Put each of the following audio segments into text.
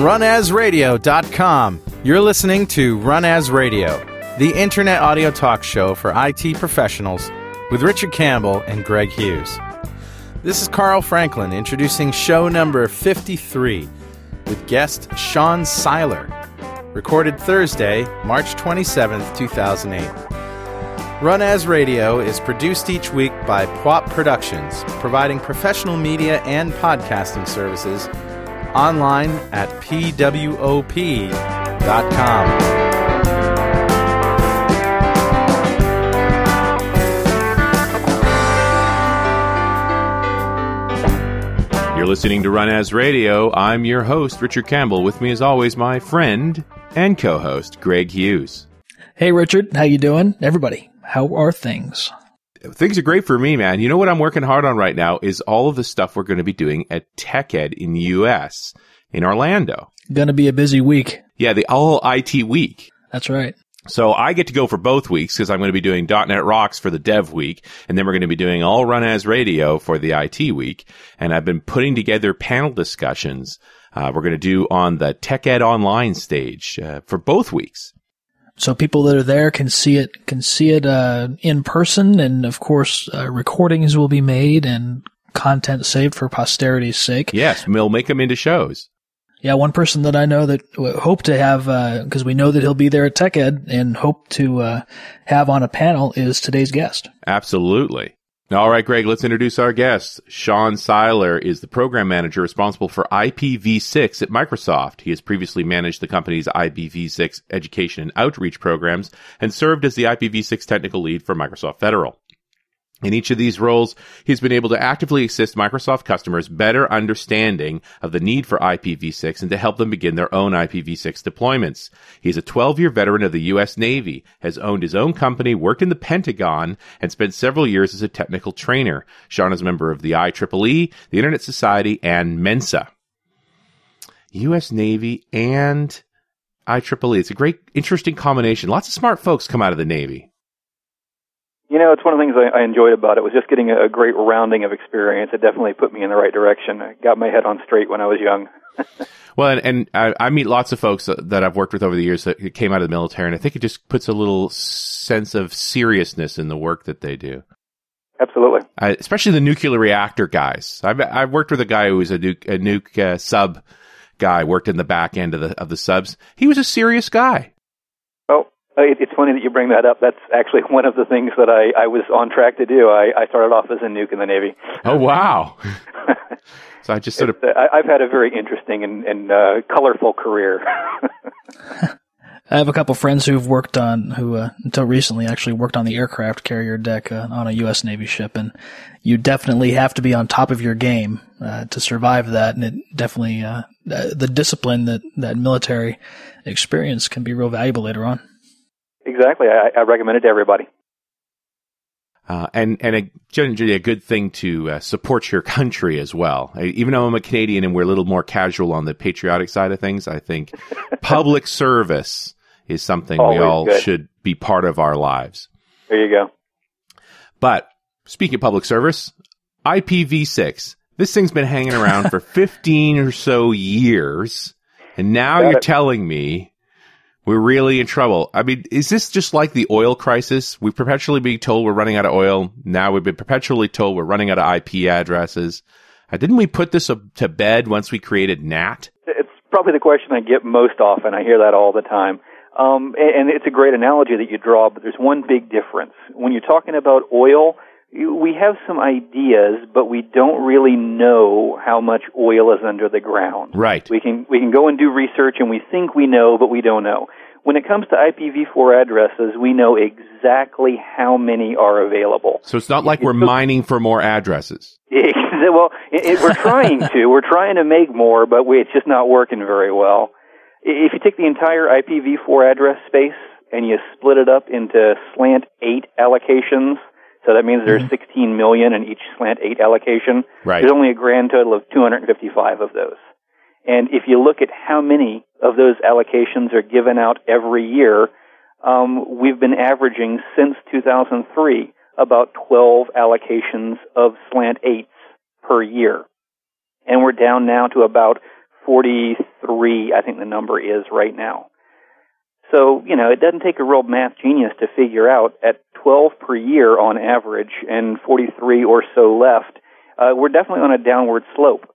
runasradio.com. You're listening to Run As Radio, the internet audio talk show for IT professionals with Richard Campbell and Greg Hughes. This is Carl Franklin introducing show number 53 with guest Sean Siler, recorded Thursday, March 27th, 2008. Run As Radio is produced each week by Pwop Productions, providing professional media and podcasting services online at pwop.com. You're listening to Run As Radio. I'm your host, Richard Campbell. With me, as always, my friend and co-host, Greg Hughes. Hey, Richard. How you doing? Everybody, how are things? Things are great for me, man. You know what I'm working hard on right now is all of the stuff we're going to be doing at TechEd in the U.S. in Orlando. Going to be a busy week. Yeah, the all IT week. That's right. So I get to go for both weeks because I'm going to be doing .NET Rocks for the Dev Week, and then we're going to be doing All Run As Radio for the IT Week. And I've been putting together panel discussions. Uh, we're going to do on the TechEd Online stage uh, for both weeks. So people that are there can see it, can see it uh, in person, and of course, uh, recordings will be made and content saved for posterity's sake. Yes, we'll make them into shows. Yeah, one person that I know that hope to have, because uh, we know that he'll be there at TechEd and hope to uh, have on a panel is today's guest. Absolutely. All right, Greg, let's introduce our guest. Sean Siler is the program manager responsible for IPv6 at Microsoft. He has previously managed the company's IPv6 education and outreach programs and served as the IPv6 technical lead for Microsoft Federal. In each of these roles, he's been able to actively assist Microsoft customers better understanding of the need for IPv6 and to help them begin their own IPv6 deployments. He's a 12-year veteran of the U.S. Navy, has owned his own company, worked in the Pentagon, and spent several years as a technical trainer. Sean is a member of the IEEE, the Internet Society, and Mensa. U.S. Navy and IEEE. It's a great, interesting combination. Lots of smart folks come out of the Navy. You know, it's one of the things I, I enjoyed about it was just getting a, a great rounding of experience. It definitely put me in the right direction. I got my head on straight when I was young. well, and, and I, I, meet lots of folks that I've worked with over the years that came out of the military, and I think it just puts a little sense of seriousness in the work that they do. Absolutely. Uh, especially the nuclear reactor guys. I've, I've worked with a guy who was a nuke, a nuke uh, sub guy, worked in the back end of the of the subs. He was a serious guy. It's funny that you bring that up. That's actually one of the things that I, I was on track to do. I, I started off as a nuke in the Navy. Oh wow! so I just sort of uh, I've had a very interesting and, and uh, colorful career. I have a couple friends who've worked on who uh, until recently actually worked on the aircraft carrier deck uh, on a U.S. Navy ship, and you definitely have to be on top of your game uh, to survive that. And it definitely uh, the discipline that that military experience can be real valuable later on. Exactly. I, I recommend it to everybody. Uh, and and a, generally a good thing to uh, support your country as well. I, even though I'm a Canadian and we're a little more casual on the patriotic side of things, I think public service is something Always we all good. should be part of our lives. There you go. But speaking of public service, IPv6. This thing's been hanging around for 15 or so years, and now Got you're it. telling me we're really in trouble. I mean, is this just like the oil crisis? We've perpetually been told we're running out of oil. Now we've been perpetually told we're running out of IP addresses. Uh, didn't we put this to bed once we created NAT? It's probably the question I get most often. I hear that all the time. Um, and, and it's a great analogy that you draw, but there's one big difference. When you're talking about oil, we have some ideas, but we don't really know how much oil is under the ground. Right. We can we can go and do research, and we think we know, but we don't know. When it comes to IPv4 addresses, we know exactly how many are available. So it's not like we're mining for more addresses. well, it, it, we're trying to. We're trying to make more, but we, it's just not working very well. If you take the entire IPv4 address space and you split it up into slant eight allocations, so that means there's mm-hmm. 16 million in each slant 8 allocation. Right. There's only a grand total of 255 of those. And if you look at how many of those allocations are given out every year, um, we've been averaging since 2003 about 12 allocations of slant 8s per year. And we're down now to about 43, I think the number is right now. So, you know, it doesn't take a real math genius to figure out at 12 per year on average and 43 or so left, uh, we're definitely on a downward slope.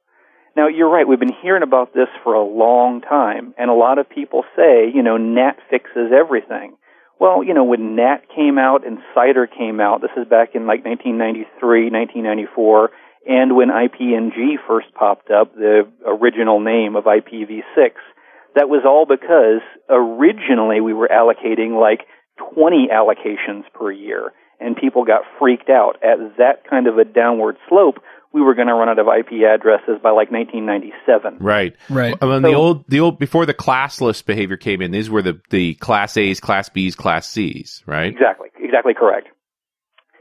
Now, you're right, we've been hearing about this for a long time, and a lot of people say, you know, NAT fixes everything. Well, you know, when NAT came out and CIDR came out, this is back in like 1993, 1994, and when IPNG first popped up, the original name of IPv6, that was all because originally we were allocating like 20 allocations per year, and people got freaked out. At that kind of a downward slope, we were going to run out of IP addresses by like 1997. Right. Right. I mean, the old, the old, before the classless behavior came in, these were the, the class A's, class B's, class C's, right? Exactly. Exactly correct.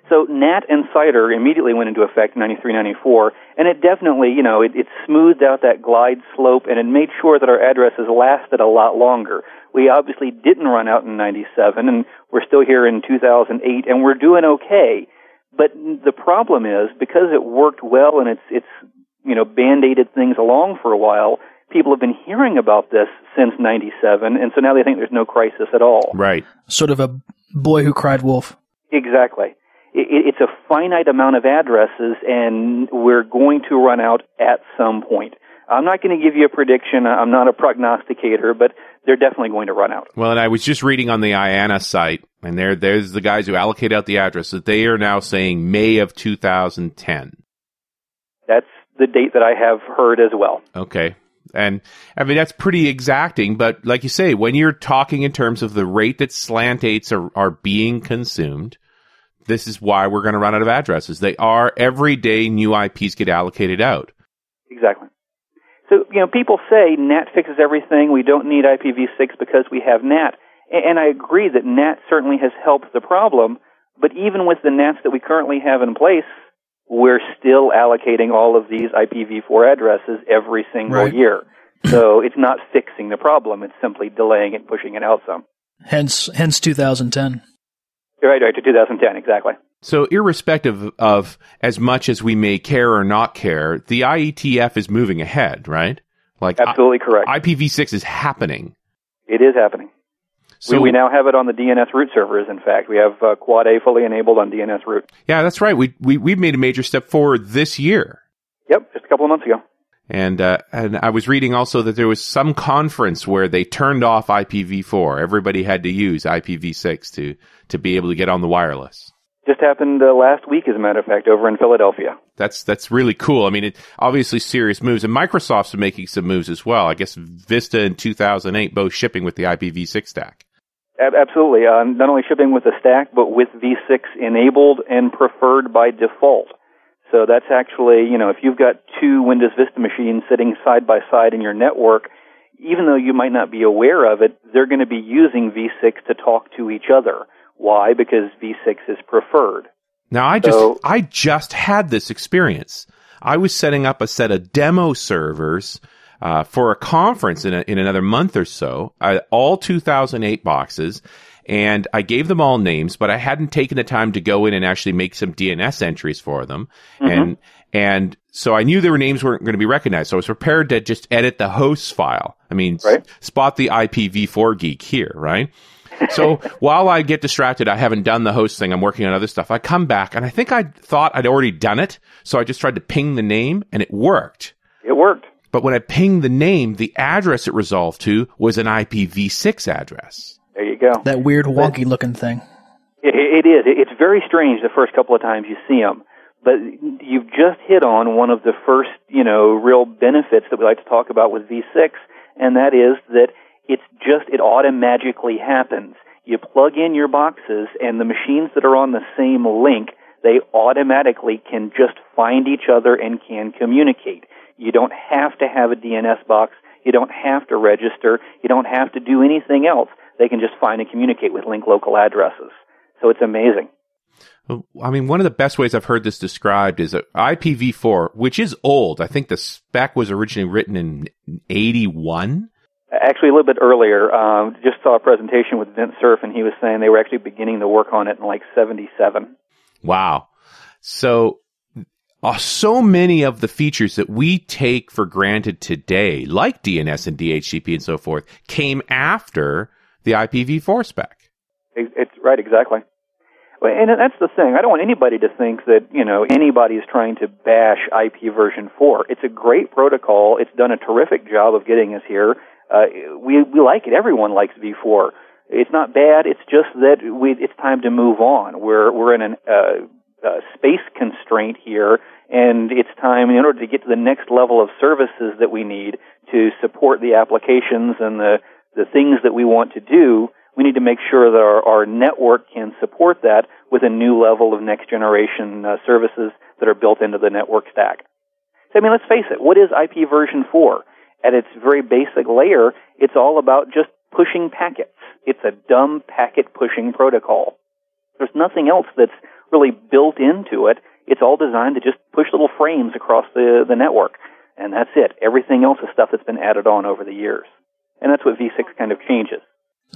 So NAT and CIDR immediately went into effect in 93, 94, and it definitely, you know, it, it smoothed out that glide slope and it made sure that our addresses lasted a lot longer. We obviously didn't run out in 97 and we're still here in 2008 and we're doing okay. But the problem is because it worked well and it's, it's, you know, band-aided things along for a while, people have been hearing about this since 97 and so now they think there's no crisis at all. Right. Sort of a boy who cried wolf. Exactly it's a finite amount of addresses and we're going to run out at some point. I'm not going to give you a prediction. I'm not a prognosticator, but they're definitely going to run out. Well, and I was just reading on the IANA site, and there, there's the guys who allocate out the addresses. They are now saying May of 2010. That's the date that I have heard as well. Okay. And I mean, that's pretty exacting, but like you say, when you're talking in terms of the rate that slant eights are, are being consumed, this is why we're going to run out of addresses. They are every day new IPs get allocated out. Exactly. So, you know, people say NAT fixes everything. We don't need IPv6 because we have NAT. And I agree that NAT certainly has helped the problem, but even with the NATs that we currently have in place, we're still allocating all of these IPv4 addresses every single Right. year. So it's not fixing the problem, it's simply delaying it, pushing it out some. Hence, hence 2010. Right, right, to 2010, exactly. So, irrespective of as much as we may care or not care, the IETF is moving ahead, right? Like Absolutely correct. IPv6 is happening. it is happening. So we, we now have it on the DNS root servers, in fact. We have uh, Quad A fully enabled on DNS root. yeah, that's right. We we we've made a major step forward this year. Yep, just a couple of months ago. And uh, and I was reading also that there was some conference where they turned off IPv4. Everybody had to use IPv6 to to be able to get on the wireless. Just happened uh, last week, as a matter of fact, over in Philadelphia. That's that's really cool. I mean, it obviously serious moves, and Microsoft's making some moves as well. I guess Vista and 2008 both shipping with the IPv6 stack. Ab- absolutely. Uh, not only shipping with the stack, but with V6 enabled and preferred by default. So that's actually, you know, if you've got two Windows Vista machines sitting side by side in your network, even though you might not be aware of it, they're going to be using V6 to talk to each other. Why? Because V6 is preferred. Now, I just So- I just had this experience. I was setting up a set of demo servers uh, for a conference in a, in another month or so. I, all 2008 boxes, and I gave them all names, but I hadn't taken the time to go in and actually make some DNS entries for them. Mm-hmm. And and so I knew their names weren't going to be recognized. So I was prepared to just edit the host file. I mean, Right. spot the IPv4 geek here, right? So while I get distracted, I haven't done the host thing. I'm working on other stuff. I come back and I think I thought I'd already done it. So I just tried to ping the name and it worked. It worked. But when I pinged the name, the address it resolved to was an IPv6 address. There you go. That weird wonky looking thing. It, it is. It's very strange the first couple of times you see them, but you've just hit on one of the first, you know, real benefits that we like to talk about with V6, and that is that it's just it automatically happens. You plug in your boxes, and the machines that are on the same link, they automatically can just find each other and can communicate. You don't have to have a DNS box. You don't have to register. You don't have to do anything else. They can just find and communicate with link local addresses. So it's amazing. I mean, one of the best ways I've heard this described is that IPv4, which is old. I think the spec was originally written in 81. Actually, a little bit earlier, um, just saw a presentation with Vint Cerf, and he was saying they were actually beginning to work on it in like 77. Wow. So uh, so many of the features that we take for granted today, like DNS and DHCP and so forth, came after the IPv4 spec. It's right, exactly. And that's the thing. I don't want anybody to think that, you know, anybody is trying to bash IP version 4. It's a great protocol. It's done a terrific job of getting us here. Uh, we, we like it. Everyone likes V4. It's not bad. It's just that we, it's time to move on. We're, we're in a uh, uh, space constraint here, and it's time in order to get to the next level of services that we need to support the applications and the, the things that we want to do we need to make sure that our, our network can support that with a new level of next generation uh, services that are built into the network stack. So, I mean, let's face it, what is IP version 4? At its very basic layer, it's all about just pushing packets. It's a dumb packet pushing protocol. There's nothing else that's really built into it. It's all designed to just push little frames across the, the network. And that's it. Everything else is stuff that's been added on over the years. And that's what V6 kind of changes.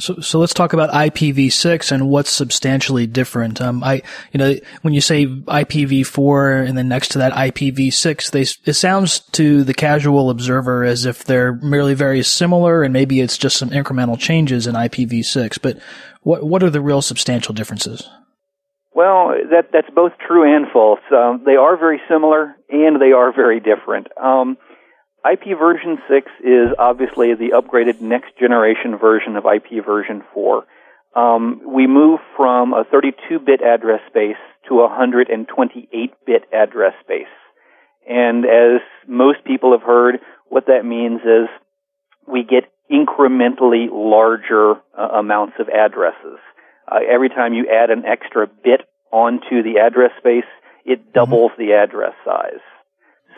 So, so let's talk about IPv6 and what's substantially different. Um, I, you know, when you say IPv4 and then next to that IPv6, they, it sounds to the casual observer as if they're merely very similar and maybe it's just some incremental changes in IPv6. But what, what are the real substantial differences? Well, that, that's both true and false. Um, they are very similar and they are very different. Um, IP version 6 is obviously the upgraded next generation version of IP version 4. Um, we move from a 32-bit address space to a 128-bit address space. And as most people have heard, what that means is we get incrementally larger uh, amounts of addresses. Uh, every time you add an extra bit onto the address space, it mm-hmm. doubles the address size.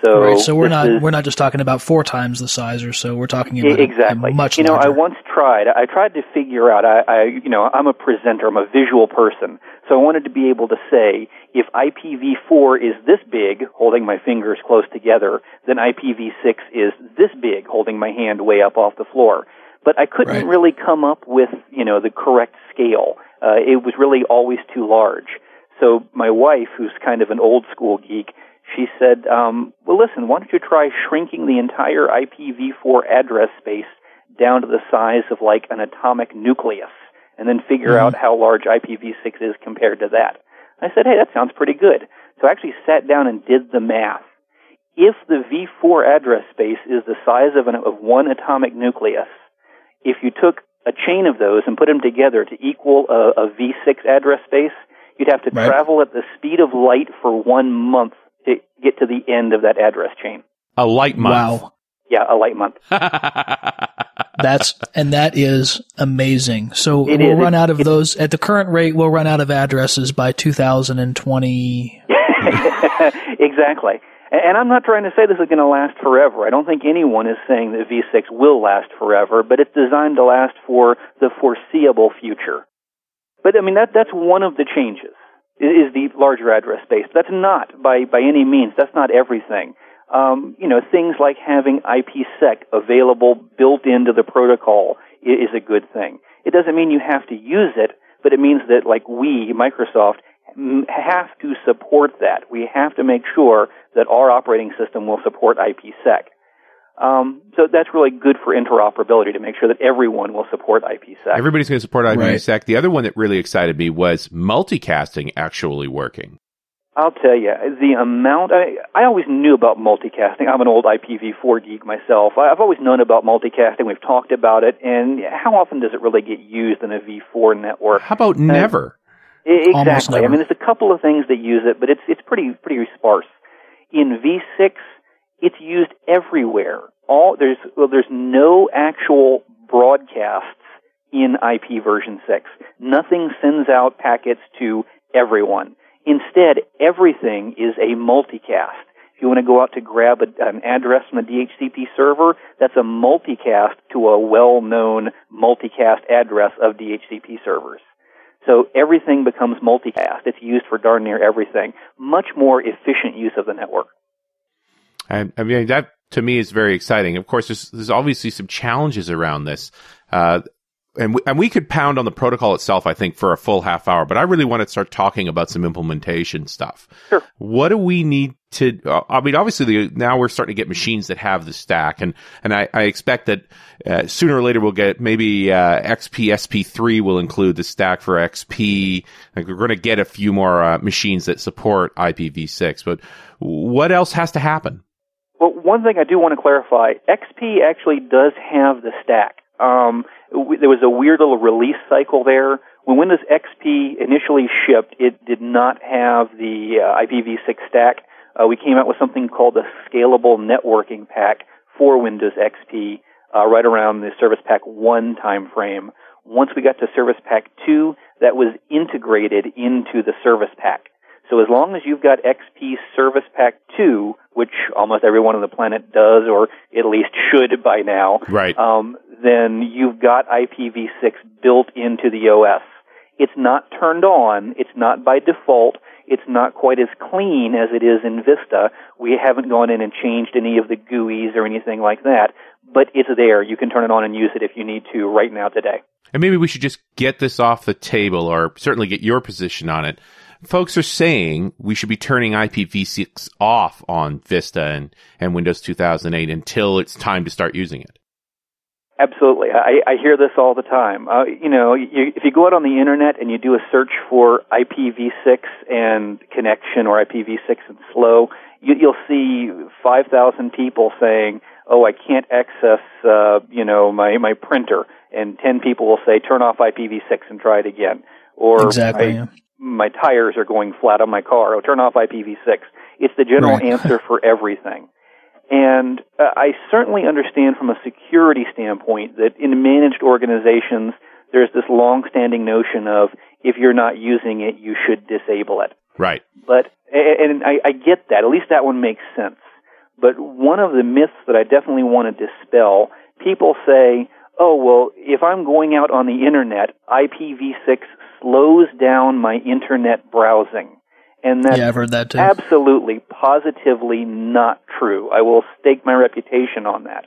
So, right, so we're not is, we're not just talking about four times the size or so. We're talking about exactly much. You know, larger. I once tried. I tried to figure out. I, I, you know, I'm a presenter. I'm a visual person, so I wanted to be able to say if IPv4 is this big, holding my fingers close together, then IPv6 is this big, holding my hand way up off the floor. But I couldn't right. really come up with you know the correct scale. Uh, it was really always too large. So my wife, who's kind of an old school geek, she said, um, well, listen, why don't you try shrinking the entire IPv4 address space down to the size of like an atomic nucleus and then figure mm-hmm. out how large IPv6 is compared to that. I said, hey, that sounds pretty good. So I actually sat down and did the math. If the V4 address space is the size of, an, of one atomic nucleus, if you took a chain of those and put them together to equal a a V6 address space, you'd have to right. travel at the speed of light for one month to get to the end of that address chain. A light month. Wow. Yeah, a light month. That's and that is amazing. So it we'll is. run out of those at the current rate. We'll run out of addresses by 2020. exactly. And I'm not trying to say this is going to last forever. I don't think anyone is saying that V6 will last forever, but it's designed to last for the foreseeable future. But I mean that that's one of the changes is the larger address space. That's not by by any means. That's not everything. Um, you know, things like having IPsec available built into the protocol is a good thing. It doesn't mean you have to use it, but it means that like we, Microsoft, have to support that. We have to make sure that our operating system will support IPsec. Um, so that's really good for interoperability to make sure that everyone will support IPsec. Everybody's going to support IPsec. Right. The other one that really excited me was multicasting actually working. I'll tell you, the amount, I, I always knew about multicasting. I'm an old IPv4 geek myself. I've always known about multicasting. We've talked about it. And how often does it really get used in a V4 network? How about never? exactly. Never. I mean, there's a couple of things that use it, but it's, it's pretty, pretty sparse. In V6, it's used everywhere. All there's well, there's no actual broadcasts in IP version 6. Nothing sends out packets to everyone. Instead, everything is a multicast. If you want to go out to grab a, an address from a DHCP server, that's a multicast to a well-known multicast address of DHCP servers. So everything becomes multicast. It's used for darn near everything. Much more efficient use of the network. And I mean, that to me is very exciting. Of course, there's, there's obviously some challenges around this. Uh, and we, and we could pound on the protocol itself, I think, for a full half hour. But I really want to start talking about some implementation stuff. Sure. What do we need to? Uh, I mean, obviously, the, now we're starting to get machines that have the stack, and and I, I expect that uh, sooner or later we'll get maybe uh, XP SP3 will include the stack for XP. Like we're going to get a few more uh, machines that support IPv6. But what else has to happen? Well, one thing I do want to clarify: XP actually does have the stack. Um, there was a weird little release cycle there. When Windows XP initially shipped, it did not have the uh, IPv6 stack. Uh, we came out with something called the Scalable Networking Pack for Windows XP uh, right around the Service Pack 1 timeframe. Once we got to Service Pack 2, that was integrated into the Service Pack. So as long as you've got XP Service Pack 2, which almost everyone on the planet does, or at least should by now, right. Um, then you've got IPv6 built into the OS. It's not turned on. It's not by default. It's not quite as clean as it is in Vista. We haven't gone in and changed any of the GUIs or anything like that, but it's there. You can turn it on and use it if you need to right now today. And maybe we should just get this off the table or certainly get your position on it folks are saying we should be turning IPv6 off on Vista and, and Windows 2008 until it's time to start using it. Absolutely. I, I hear this all the time. Uh, you know, you, if you go out on the internet and you do a search for IPv6 and connection or IPv6 and slow, you, you'll see 5,000 people saying, oh, I can't access, uh, you know, my, my printer. And 10 people will say, turn off IPv6 and try it again. Or exactly, I, yeah my tires are going flat on my car. Oh, turn off IPv6. It's the general right. answer for everything. And uh, I certainly understand from a security standpoint that in managed organizations, there's this long-standing notion of if you're not using it, you should disable it. Right. But and I, I get that. At least that one makes sense. But one of the myths that I definitely want to dispel, people say, oh, well, if I'm going out on the internet, IPv6 slows down my internet browsing. And that's yeah, I've heard that too. absolutely, positively not true. I will stake my reputation on that.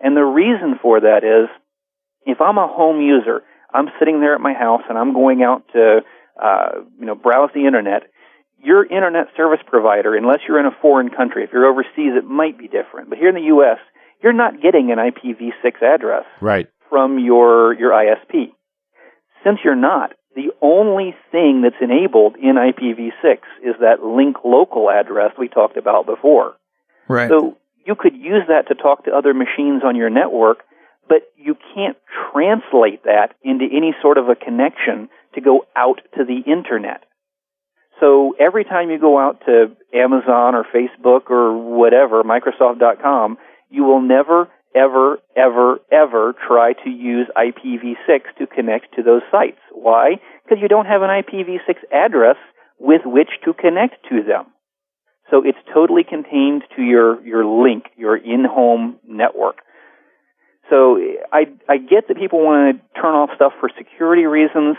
And the reason for that is, if I'm a home user, I'm sitting there at my house and I'm going out to, uh, you know, browse the internet. Your internet service provider, unless you're in a foreign country, if you're overseas, it might be different. But here in the U.S., you're not getting an IPv6 address right. from your your ISP. Since you're not, the only thing that's enabled in IPv6 is that link local address we talked about before. Right. So you could use that to talk to other machines on your network, but you can't translate that into any sort of a connection to go out to the internet. So every time you go out to Amazon or Facebook or whatever, Microsoft.com, you will never ever, ever, ever try to use IPv6 to connect to those sites. Why? Because you don't have an IPv6 address with which to connect to them. So it's totally contained to your, your link, your in-home network. So I, I get that people want to turn off stuff for security reasons.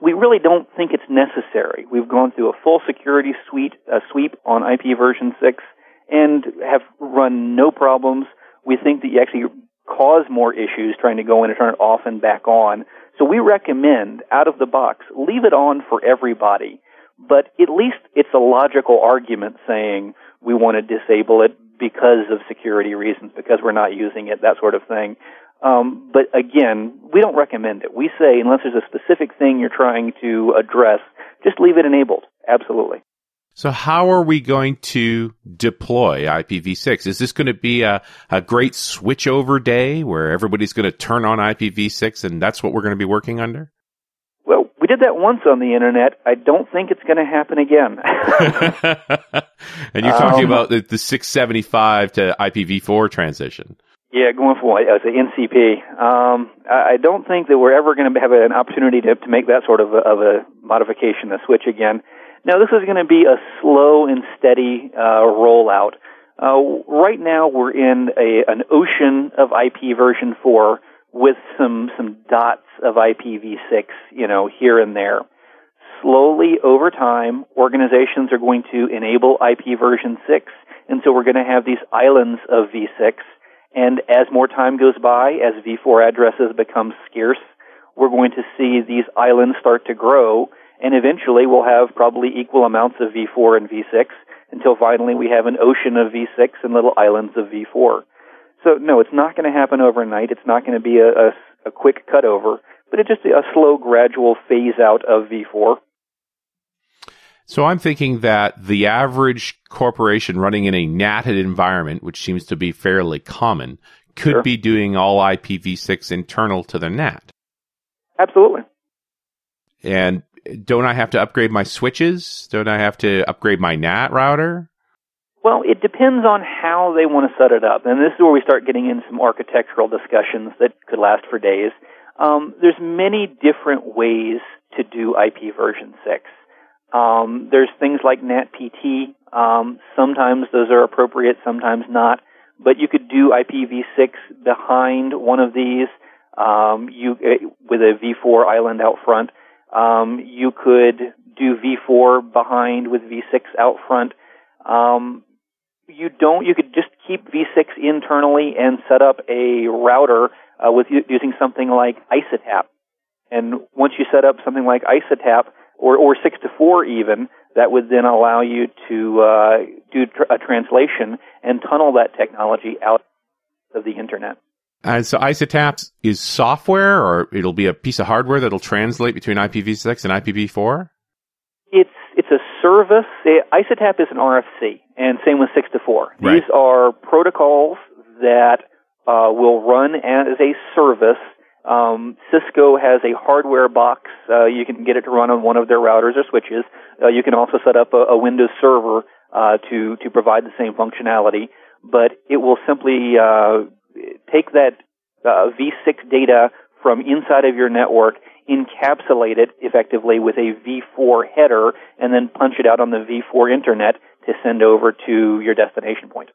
We really don't think it's necessary. We've gone through a full security suite, a sweep on IP version 6 and have run no problems we think that you actually cause more issues trying to go in and turn it off and back on. So we recommend out of the box, leave it on for everybody. But at least it's a logical argument saying we want to disable it because of security reasons, because we're not using it, that sort of thing. Um, but again, we don't recommend it. We say unless there's a specific thing you're trying to address, just leave it enabled. Absolutely. So how are we going to deploy IPv6? Is this going to be a, a great switchover day where everybody's going to turn on IPv6 and that's what we're going to be working under? Well, we did that once on the internet. I don't think it's going to happen again. and you're talking um, about the, the 675 to IPv4 transition. Yeah, going for uh, the NCP. Um, I don't think that we're ever going to have an opportunity to, to make that sort of a, of a modification, a switch again. Now, this is going to be a slow and steady uh, rollout. Uh, right now, we're in a, an ocean of IP version 4 with some, some dots of IPv6, you know, here and there. Slowly, over time, organizations are going to enable IP version 6, and so we're going to have these islands of V6. And as more time goes by, as V4 addresses become scarce, we're going to see these islands start to grow, and eventually we'll have probably equal amounts of V4 and V6 until finally we have an ocean of V6 and little islands of V4. So no, it's not going to happen overnight. It's not going to be a, a, a quick cutover, but it's just a slow, gradual phase out of V4. So I'm thinking that the average corporation running in a NATed environment, which seems to be fairly common, could Sure. be doing all IPv6 internal to the NAT. Absolutely. And don't I have to upgrade my switches? Don't I have to upgrade my NAT router? Well, it depends on how they want to set it up, and this is where we start getting in some architectural discussions that could last for days. Um, there's many different ways to do IP version six. Um, there's things like NAT-PT. Um, sometimes those are appropriate, sometimes not. But you could do IPv6 behind one of these. Um, you uh, with a V4 island out front. Um, you could do V4 behind with V6 out front. Um, you don't. You could just keep V6 internally and set up a router uh, with using something like ISATAP. And once you set up something like ISATAP or or six to four even, that would then allow you to uh, do tr- a translation and tunnel that technology out of the internet. And so ISATAPs is software or it'll be a piece of hardware that'll translate between IPv6 and IPv4? It's it's a service. ISATAP is an RFC, and same with six to four. Right. These are protocols that uh, will run as a service. Um, Cisco has a hardware box. Uh, you can get it to run on one of their routers or switches. Uh, you can also set up a, a Windows server uh, to to provide the same functionality, but it will simply uh, take that uh, V6 data from inside of your network, encapsulate it effectively with a V4 header, and then punch it out on the V4 internet to send over to your destination point.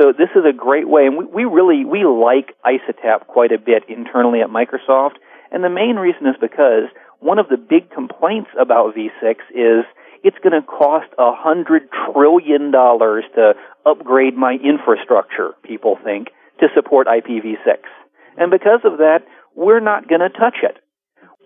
So this is a great way, and we, we really we like ISATAP quite a bit internally at Microsoft. And the main reason is because one of the big complaints about V6 is it's going to cost a hundred trillion dollars to upgrade my infrastructure. People think to support IPv6, and because of that, we're not going to touch it.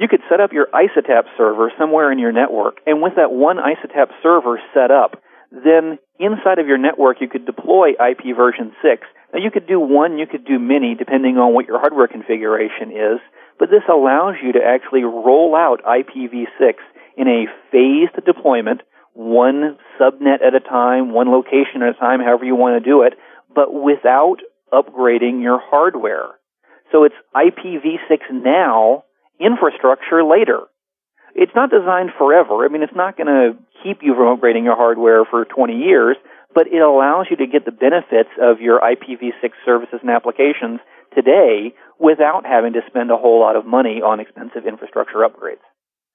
You could set up your ISATAP server somewhere in your network, and with that one ISATAP server set up, then inside of your network you could deploy IP version 6. Now you could do one, you could do many, depending on what your hardware configuration is, but this allows you to actually roll out IPv6 in a phased deployment, one subnet at a time, one location at a time, however you want to do it, but without upgrading your hardware. So it's IPv6 now, infrastructure later. It's not designed forever. I mean, it's not going to keep you from upgrading your hardware for 20 years, but it allows you to get the benefits of your IPv6 services and applications today without having to spend a whole lot of money on expensive infrastructure upgrades.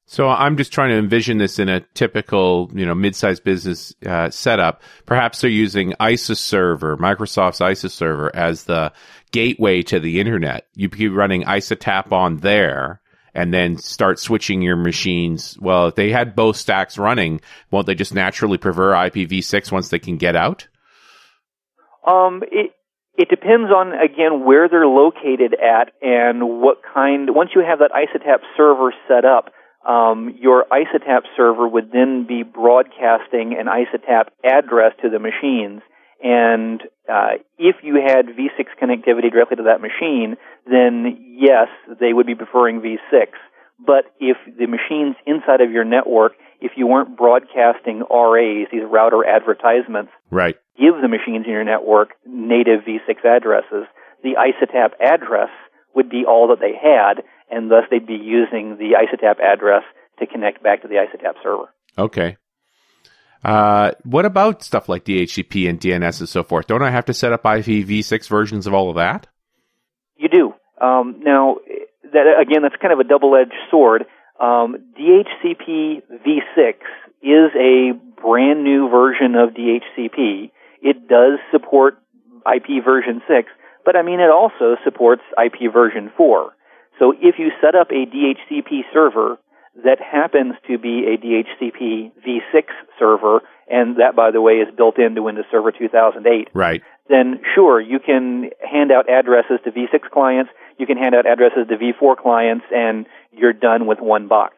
So I'm just trying to envision this in a typical, you know, mid-sized business uh, setup. Perhaps they're using ISA server, Microsoft's ISA server, as the gateway to the internet. You be running ISATAP on there, and then start switching your machines. Well, if they had both stacks running, won't they just naturally prefer IPv6 once they can get out? Um, it it depends on again where they're located at and what kind. Once you have that ISATAP server set up, um, your ISATAP server would then be broadcasting an ISATAP address to the machines. And uh, if you had V6 connectivity directly to that machine, then yes, they would be preferring V6. But if the machines inside of your network, if you weren't broadcasting RAs, these router advertisements, Right. give the machines in your network native V6 addresses, the ISATAP address would be all that they had, and thus they'd be using the ISATAP address to connect back to the ISATAP server. Okay. Uh, what about stuff like DHCP and DNS and so forth? Don't I have to set up IPv6 versions of all of that? You do. Um, now, that again, that's kind of a double-edged sword. Um, DHCP v6 is a brand new version of DHCP. It does support IP version 6, but I mean, it also supports IP version 4. So if you set up a DHCP server that happens to be a DHCP v6 server, and that, by the way, is built into Windows Server 2008, Right. then sure, you can hand out addresses to V6 clients. you can hand out addresses to v4 clients and you're done with one box.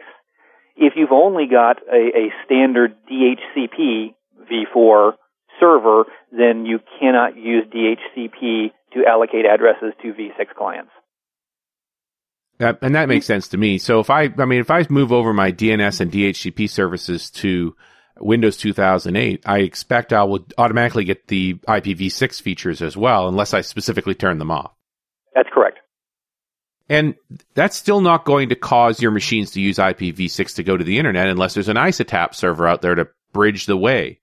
If you've only got a, a standard DHCP v4 server, then you cannot use DHCP to allocate addresses to v6 clients. And that makes sense to me. So if I, I mean, if I move over my DNS and DHCP services to Windows 2008, I expect I will automatically get the IPv6 features as well, unless I specifically turn them off. That's correct. And that's still not going to cause your machines to use IPv6 to go to the internet unless there's an ISATAP server out there to bridge the way.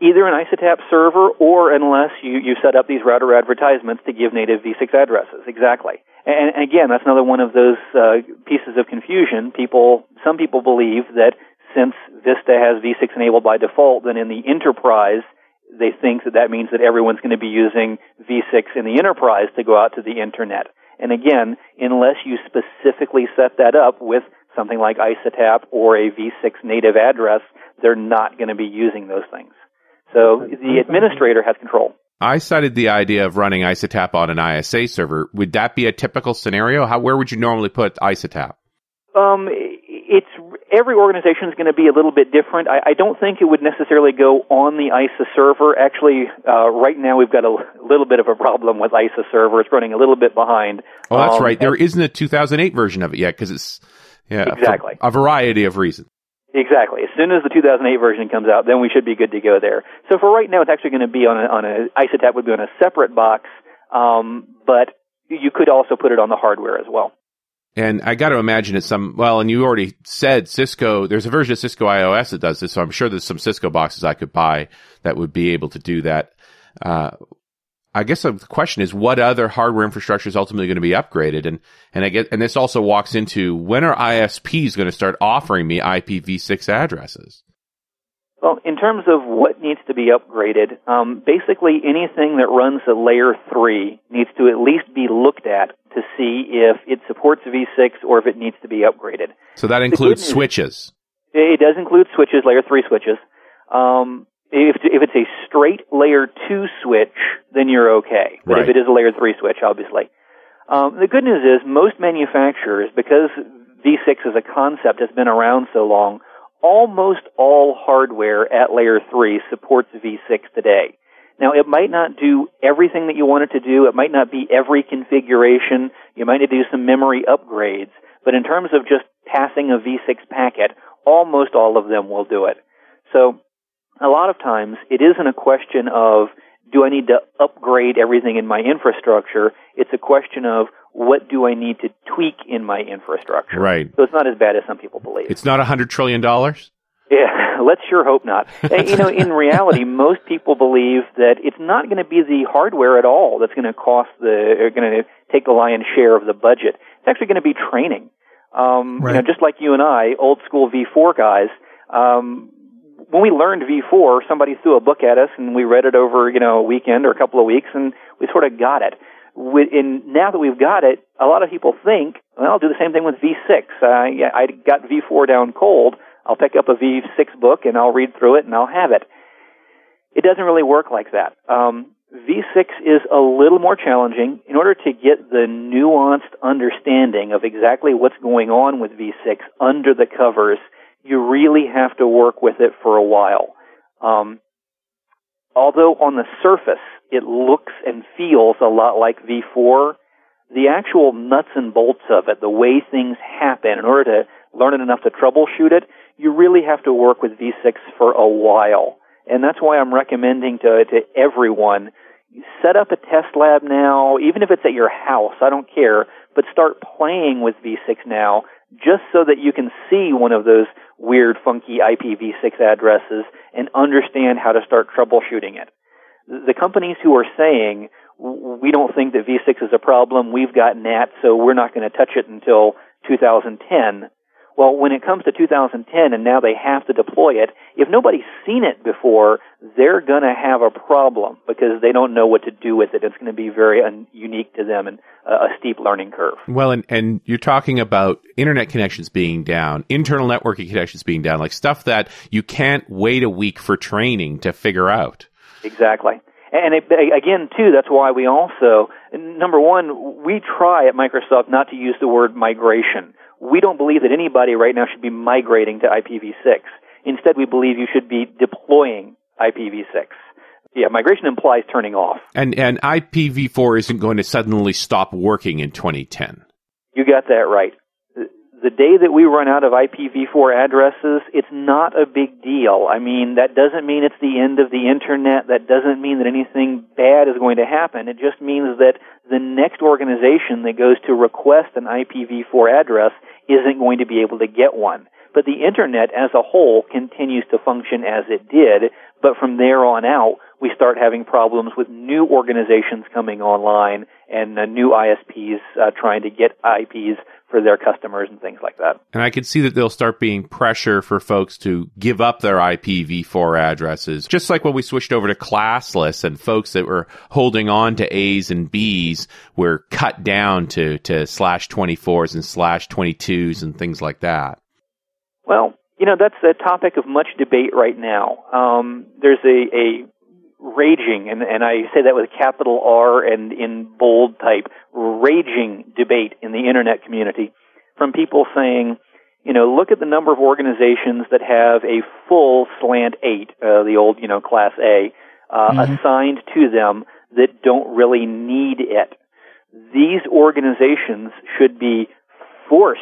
Either an ISATAP server or unless you, you set up these router advertisements to give native v6 addresses. Exactly. And, and again, that's another one of those uh, pieces of confusion. People, some people believe that since Vista has v6 enabled by default, then in the enterprise, they think that that means that everyone's going to be using v6 in the enterprise to go out to the internet. And again, unless you specifically set that up with something like ISATAP or a v6 native address, they're not going to be using those things. So the administrator has control. I cited the idea of running ISATAP on an ISA server. Would that be a typical scenario? How where would you normally put ISATAP? Um, it's every organization is going to be a little bit different. I, I don't think it would necessarily go on the ISA server. Actually, uh, right now we've got a little bit of a problem with ISA server. It's running a little bit behind. Oh, that's um, right. There isn't a 2008 version of it yet because it's yeah, exactly a variety of reasons. Exactly. As soon as the 2008 version comes out, then we should be good to go there. So for right now, it's actually going to be on a, on a ISATAP would be on a separate box, um, but you could also put it on the hardware as well. And I got to imagine it's some, well, and you already said Cisco, there's a version of Cisco IOS that does this, so I'm sure there's some Cisco boxes I could buy that would be able to do that. Uh, I guess the question is what other hardware infrastructure is ultimately going to be upgraded? And, and I get, and this also walks into when are ISPs going to start offering me IPv6 addresses? Well, in terms of what needs to be upgraded, um, basically anything that runs at layer 3 needs to at least be looked at to see if it supports V6 or if it needs to be upgraded. So that includes switches? It does include switches, layer 3 switches. Um, if, if it's a straight layer 2 switch, then you're okay. But right. if it is a layer 3 switch, obviously. Um, the good news is most manufacturers, because V6 as a concept has been around so long, almost all hardware at layer 3 supports V6 today. Now, it might not do everything that you want it to do. It might not be every configuration. You might need to do some memory upgrades. But in terms of just passing a V6 packet, almost all of them will do it. So, a lot of times, it isn't a question of, do I need to upgrade everything in my infrastructure? It's a question of, what do I need to tweak in my infrastructure? Right. So it's not as bad as some people believe. It's not a hundred trillion dollars? Yeah, let's sure hope not. you know, in reality, most people believe that it's not going to be the hardware at all that's going to cost the, or going to take the lion's share of the budget. It's actually going to be training. Um, right. You know, just like you and I, old school V4 guys, um, when we learned V4, somebody threw a book at us and we read it over, you know, a weekend or a couple of weeks and we sort of got it in, now that we've got it, a lot of people think, well, I'll do the same thing with V6. Uh, I got V4 down cold. I'll pick up a V6 book and I'll read through it and I'll have it. It doesn't really work like that. Um, V6 is a little more challenging. In order to get the nuanced understanding of exactly what's going on with V6 under the covers, you really have to work with it for a while. Um, although on the surface it looks and feels a lot like V4, the actual nuts and bolts of it, the way things happen, in order to learn it enough to troubleshoot it, you really have to work with V6 for a while. And that's why I'm recommending to, to everyone, set up a test lab now, even if it's at your house, I don't care, but start playing with V6 now, just so that you can see one of those weird, funky IPv6 addresses and understand how to start troubleshooting it the companies who are saying we don't think that V6 is a problem, we've got NAT, so we're not going to touch it until 2010. Well, when it comes to 2010 and now they have to deploy it, if nobody's seen it before, they're going to have a problem because they don't know what to do with it. It's going to be very un- unique to them and uh, a steep learning curve. Well, and, and you're talking about internet connections being down, internal networking connections being down, like stuff that you can't wait a week for training to figure out. Exactly. And it, again, too, that's why we also Number one, we try at Microsoft not to use the word migration. We don't believe that anybody right now should be migrating to IPv6. Instead, we believe you should be deploying IPv6. Yeah, migration implies turning off. And and IPv4 isn't going to suddenly stop working in 2010. You got that right the day that we run out of IPv4 addresses, it's not a big deal. I mean, that doesn't mean it's the end of the internet. That doesn't mean that anything bad is going to happen. It just means that the next organization that goes to request an IPv4 address isn't going to be able to get one. But the internet as a whole continues to function as it did, but from there on out, we start having problems with new organizations coming online and uh, new ISPs uh, trying to get IPs for their customers and things like that. And I can see that there'll start being pressure for folks to give up their IPv4 addresses, just like when we switched over to classless and folks that were holding on to A's and B's were cut down to, to slash 24s and slash 22s and things like that. Well, you know, that's a topic of much debate right now. Um, there's a, a raging, and, and I say that with a capital R and in bold type, raging debate in the internet community from people saying, you know, look at the number of organizations that have a full slant 8, uh, the old, you know, class A, uh, mm-hmm. assigned to them that don't really need it. These organizations should be forced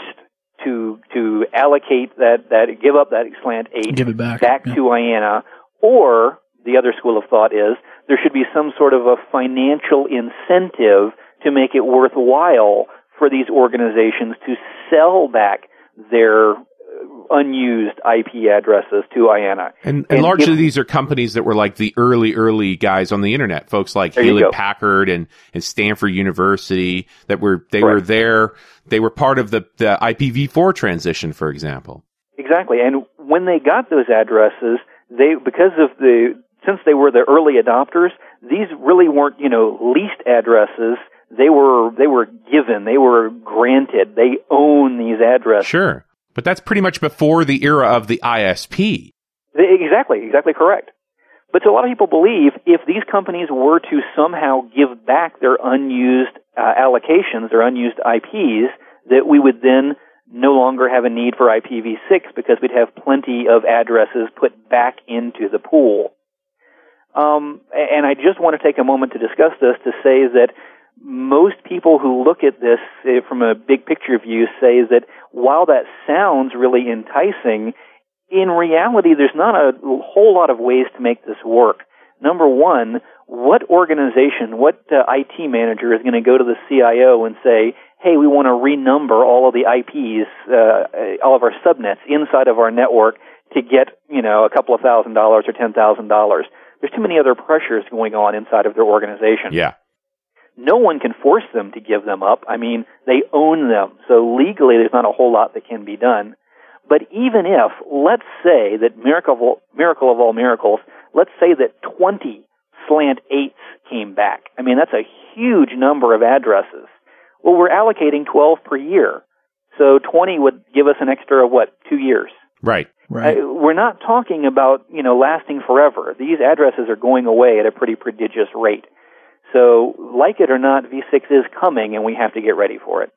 to to allocate that that give up that slant eight give it back, back yeah. to IANA, or the other school of thought is there should be some sort of a financial incentive to make it worthwhile for these organizations to sell back their unused IP addresses to IANA. And, and, and largely these are companies that were like the early, early guys on the internet, folks like Hewlett Packard and, and Stanford University that were, they Correct. were there, they were part of the, the IPv4 transition, for example. Exactly. And when they got those addresses, they, because of the, since they were the early adopters, these really weren't, you know, leased addresses. They were, they were given, they were granted, they own these addresses. Sure. But that's pretty much before the era of the ISP. Exactly, exactly correct. But so a lot of people believe if these companies were to somehow give back their unused uh, allocations, their unused IPs, that we would then no longer have a need for IPv6 because we'd have plenty of addresses put back into the pool. Um, and I just want to take a moment to discuss this to say that most people who look at this uh, from a big picture view say that while that sounds really enticing, in reality, there's not a whole lot of ways to make this work. Number one, what organization, what uh, IT manager is going to go to the CIO and say, hey, we want to renumber all of the IPs, uh, all of our subnets inside of our network to get, you know, a couple of thousand dollars or ten thousand dollars there's too many other pressures going on inside of their organization. Yeah. No one can force them to give them up. I mean, they own them. So legally, there's not a whole lot that can be done. But even if, let's say that miracle, miracle of all miracles, let's say that 20 slant eights came back. I mean, that's a huge number of addresses. Well, we're allocating 12 per year. So 20 would give us an extra, what, two years? Right. Right. Uh, we're not talking about, you know, lasting forever. These addresses are going away at a pretty prodigious rate. So, like it or not, V6 is coming and we have to get ready for it.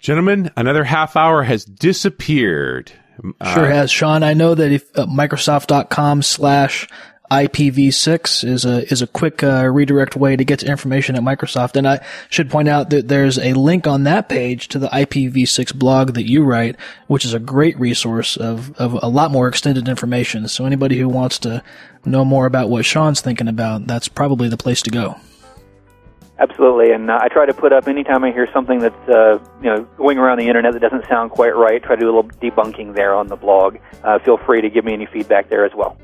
Gentlemen, another half hour has disappeared. Sure uh, has, Sean. I know that if uh, Microsoft.com slash IPv6 is a is a quick uh, redirect way to get to information at Microsoft. And I should point out that there's a link on that page to the IPv6 blog that you write, which is a great resource of of a lot more extended information. So anybody who wants to know more about what Sean's thinking about, that's probably the place to go. Absolutely, and uh, I try to put up anytime I hear something that's uh, you know going around the internet that doesn't sound quite right. Try to do a little debunking there on the blog. Uh, feel free to give me any feedback there as well.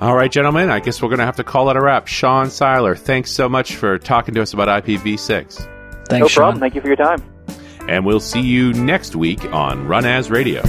All right, gentlemen, I guess we're going to have to call it a wrap. Sean Siler, thanks so much for talking to us about IPv6. Thanks, no Sean. problem. Thank you for your time. And we'll see you next week on Run As Radio.